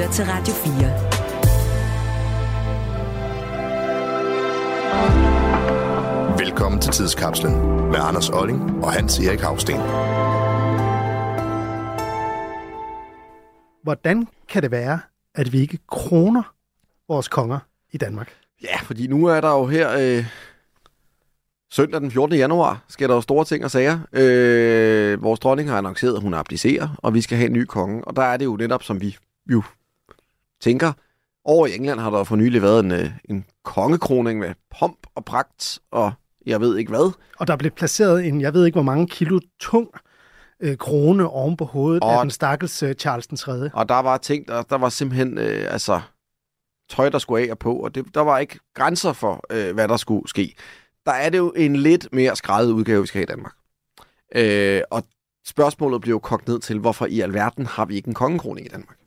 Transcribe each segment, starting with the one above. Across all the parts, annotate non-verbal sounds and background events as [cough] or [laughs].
lytter til Radio 4. Velkommen til Tidskapslen med Anders Olling og Hans Erik Havsten. Hvordan kan det være, at vi ikke kroner vores konger i Danmark? Ja, fordi nu er der jo her øh, søndag den 14. januar, sker der jo store ting og sager. Øh, vores dronning har annonceret, at hun abdicerer, og vi skal have en ny konge. Og der er det jo netop, som vi jo tænker, over i England har der for nylig været en, øh, en kongekroning med pomp og pragt, og jeg ved ikke hvad. Og der blev placeret en, jeg ved ikke hvor mange kilo tung øh, krone oven på hovedet og, af den stakkels øh, Charles den 3. Og der var ting, der, der var simpelthen, øh, altså, tøj, der skulle af og på, og det, der var ikke grænser for, øh, hvad der skulle ske. Der er det jo en lidt mere skræddet udgave, vi skal have i Danmark. Øh, og spørgsmålet bliver jo kogt ned til, hvorfor i alverden har vi ikke en kongekroning i Danmark?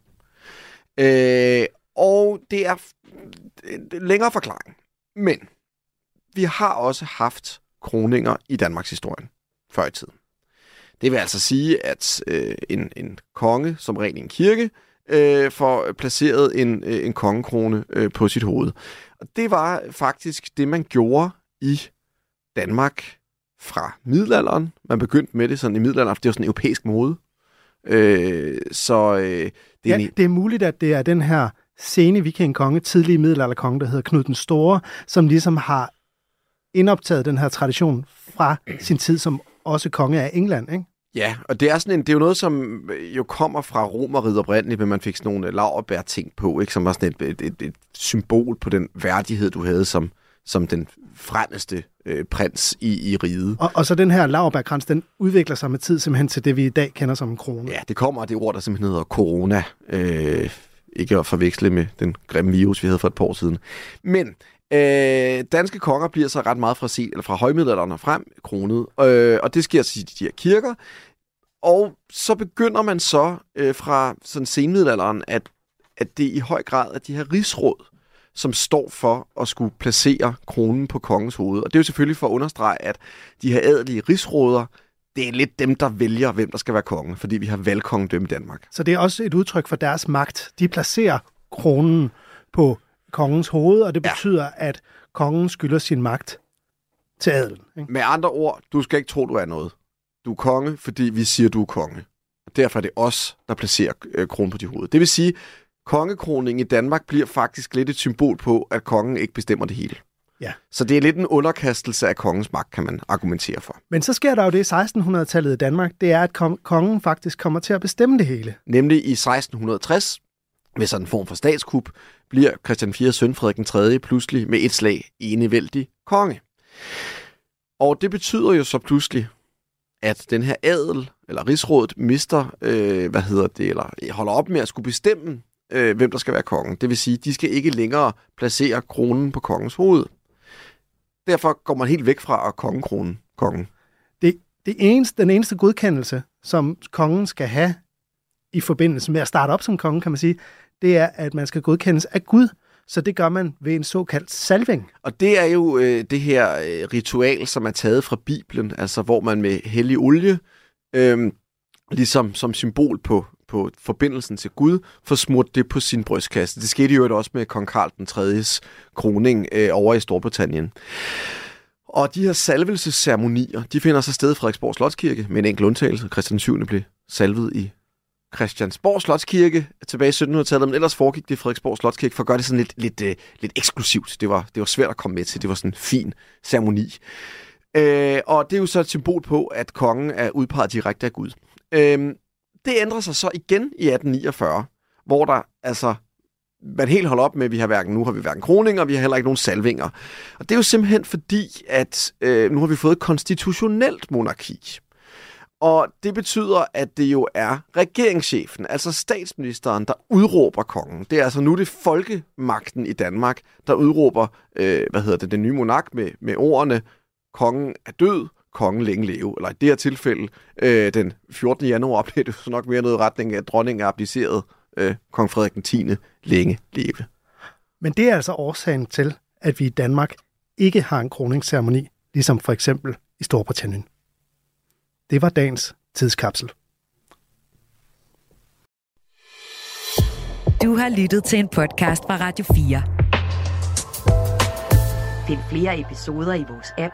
Øh, og det er længere forklaring. Men vi har også haft kroninger i Danmarks historie før i tiden. Det vil altså sige, at øh, en, en konge, som regel en kirke, øh, får placeret en, øh, en kongekrone øh, på sit hoved. Og det var faktisk det, man gjorde i Danmark fra middelalderen. Man begyndte med det sådan i middelalderen, for det var sådan en europæisk mode. Øh, så øh, det, er ja, en... det er muligt, at det er den her sene vikingkonge, tidlige middelalderkonge, der hedder Knud den Store, som ligesom har indoptaget den her tradition fra sin tid som også konge af England, ikke? Ja, og det er, sådan en, det er jo noget, som jo kommer fra romeriet oprindeligt, men man fik sådan nogle laverbær-ting på, ikke? som var sådan et, et, et, et symbol på den værdighed, du havde som, som den fremmeste øh, prins i, i riget. Og, og så den her laverbærkrans, den udvikler sig med tid simpelthen til det, vi i dag kender som en krone. Ja, det kommer af det ord, der simpelthen hedder corona. Øh, ikke at forveksle med den grimme virus, vi havde for et par år siden. Men Øh, danske konger bliver så ret meget fra, se, eller fra højmiddelalderen og frem kronet, øh, og det sker så i de her kirker. Og så begynder man så øh, fra sådan senmiddelalderen, at, at det i høj grad er de her rigsråd, som står for at skulle placere kronen på kongens hoved. Og det er jo selvfølgelig for at understrege, at de her adelige rigsråder, det er lidt dem, der vælger, hvem der skal være konge, fordi vi har valgkongedømme i Danmark. Så det er også et udtryk for deres magt. De placerer kronen på kongens hoved, og det betyder, ja. at kongen skylder sin magt til adelen. Ikke? Med andre ord, du skal ikke tro, du er noget. Du er konge, fordi vi siger, du er konge. Derfor er det os, der placerer øh, kronen på dit hoved. Det vil sige, kongekroningen i Danmark bliver faktisk lidt et symbol på, at kongen ikke bestemmer det hele. Ja. Så det er lidt en underkastelse af kongens magt, kan man argumentere for. Men så sker der jo det i 1600-tallet i Danmark, det er, at kongen faktisk kommer til at bestemme det hele. Nemlig i 1660, ved sådan en form for statskup, bliver Christian 4. søn Frederik den 3. pludselig med et slag enevældig konge. Og det betyder jo så pludselig, at den her adel, eller rigsrådet, mister, øh, hvad hedder det, eller holder op med at skulle bestemme, øh, hvem der skal være kongen. Det vil sige, de skal ikke længere placere kronen på kongens hoved. Derfor går man helt væk fra at kongekronen kongen. Det, det eneste, den eneste godkendelse, som kongen skal have i forbindelse med at starte op som konge, kan man sige, det er, at man skal godkendes af Gud. Så det gør man ved en såkaldt salving. Og det er jo øh, det her øh, ritual, som er taget fra Bibelen, altså hvor man med hellig olie, øh, ligesom som symbol på, på forbindelsen til Gud, får smurt det på sin brystkasse. Det skete jo også med kong Karl den 3. kroning øh, over i Storbritannien. Og de her salvelsesceremonier, de finder sig sted i Frederiksborg Slotskirke med en enkelt undtagelse. Christian 7. blev salvet i Christiansborg Slotskirke tilbage i 1700-tallet, men ellers foregik det i Frederiksborg Slotskirke for at gøre det sådan lidt, lidt, uh, lidt eksklusivt. Det var, det var svært at komme med til. Det var sådan en fin ceremoni. Øh, og det er jo så et symbol på, at kongen er udpeget direkte af Gud. Øh, det ændrer sig så igen i 1849, hvor der altså man helt holder op med, at vi har hverken, nu har vi hverken kroninger, og vi har heller ikke nogen salvinger. Og det er jo simpelthen fordi, at øh, nu har vi fået konstitutionelt monarki. Og det betyder, at det jo er regeringschefen, altså statsministeren, der udråber kongen. Det er altså nu det folkemagten i Danmark, der udråber, øh, hvad hedder det, den nye monark med, med ordene, kongen er død, kongen længe leve. Eller i det her tilfælde, øh, den 14. januar, [laughs] blev det så nok mere noget retning af, at dronningen er appliceret øh, kong Frederik den 10. længe leve. Men det er altså årsagen til, at vi i Danmark ikke har en kroningsceremoni, ligesom for eksempel i Storbritannien. Det var dagens tidskapsel. Du har lyttet til en podcast fra Radio 4. Find flere episoder i vores app,